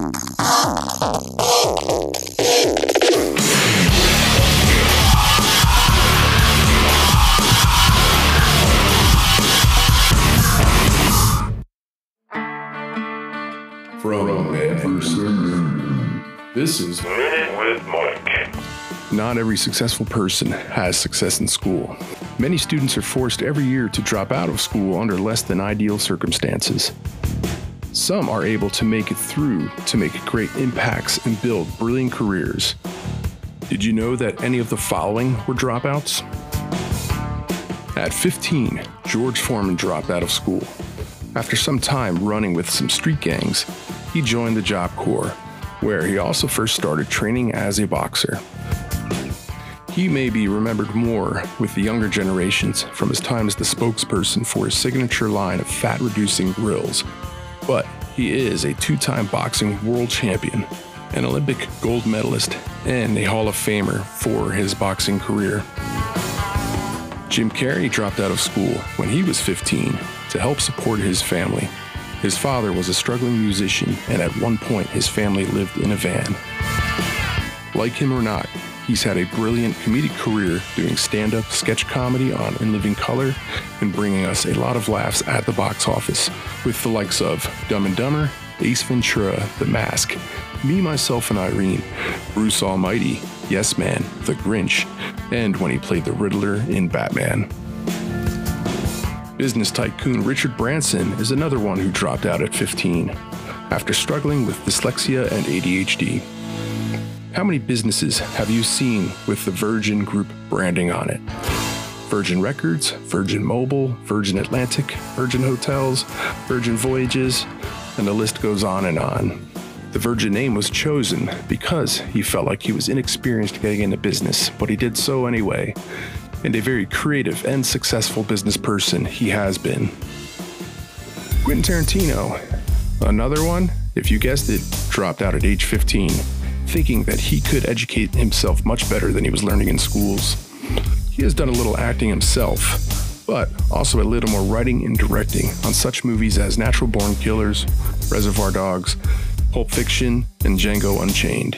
From Manford, this is Minute with Mike. Not every successful person has success in school. Many students are forced every year to drop out of school under less than ideal circumstances. Some are able to make it through to make great impacts and build brilliant careers. Did you know that any of the following were dropouts? At 15, George Foreman dropped out of school. After some time running with some street gangs, he joined the Job Corps, where he also first started training as a boxer. He may be remembered more with the younger generations from his time as the spokesperson for his signature line of fat reducing grills, but he is a two time boxing world champion, an Olympic gold medalist, and a Hall of Famer for his boxing career. Jim Carrey dropped out of school when he was 15 to help support his family. His father was a struggling musician, and at one point, his family lived in a van. Like him or not, he's had a brilliant comedic career doing stand up sketch comedy on In Living Color and bringing us a lot of laughs at the box office with the likes of Dumb and Dumber, Ace Ventura, The Mask, Me, Myself, and Irene, Bruce Almighty, Yes Man, The Grinch, and when he played the Riddler in Batman. Business tycoon Richard Branson is another one who dropped out at 15 after struggling with dyslexia and ADHD. How many businesses have you seen with the Virgin Group branding on it? Virgin Records, Virgin Mobile, Virgin Atlantic, Virgin Hotels, Virgin Voyages, and the list goes on and on. The Virgin name was chosen because he felt like he was inexperienced getting into business, but he did so anyway, and a very creative and successful business person he has been. Quentin Tarantino, another one, if you guessed it, dropped out at age 15, thinking that he could educate himself much better than he was learning in schools. He has done a little acting himself, but also a little more writing and directing on such movies as Natural Born Killers, Reservoir Dogs, Pulp Fiction, and Django Unchained.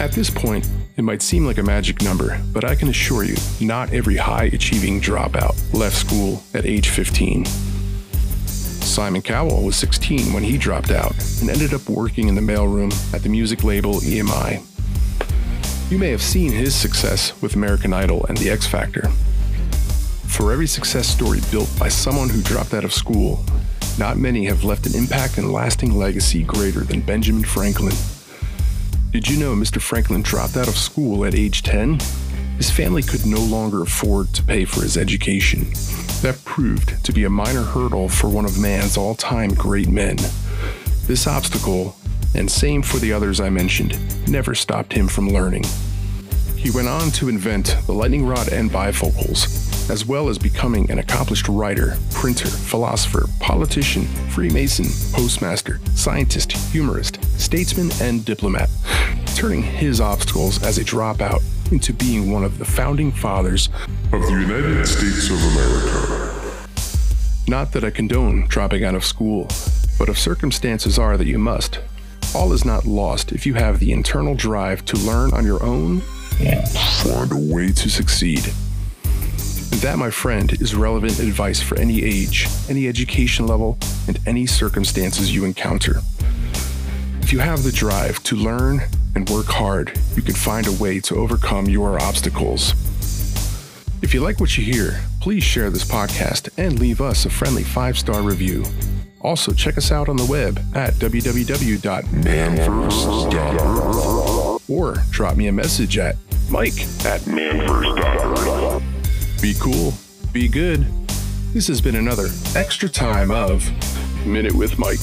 At this point, it might seem like a magic number, but I can assure you, not every high achieving dropout left school at age 15. Simon Cowell was 16 when he dropped out and ended up working in the mailroom at the music label EMI. You may have seen his success with American Idol and The X Factor. For every success story built by someone who dropped out of school, not many have left an impact and lasting legacy greater than Benjamin Franklin. Did you know Mr. Franklin dropped out of school at age 10? His family could no longer afford to pay for his education. That proved to be a minor hurdle for one of man's all time great men. This obstacle, and same for the others I mentioned, never stopped him from learning. He went on to invent the lightning rod and bifocals, as well as becoming an accomplished writer, printer, philosopher, politician, Freemason, postmaster, scientist, humorist, statesman, and diplomat, turning his obstacles as a dropout into being one of the founding fathers Of the United States of America. Not that I condone dropping out of school, but if circumstances are that you must, all is not lost if you have the internal drive to learn on your own and find a way to succeed. And that, my friend, is relevant advice for any age, any education level, and any circumstances you encounter. If you have the drive to learn and work hard, you can find a way to overcome your obstacles. If you like what you hear, please share this podcast and leave us a friendly five star review. Also, check us out on the web at www.manfirst.earth or drop me a message at mike at Manfirst.earth. be cool, be good. This has been another extra time of Minute with Mike.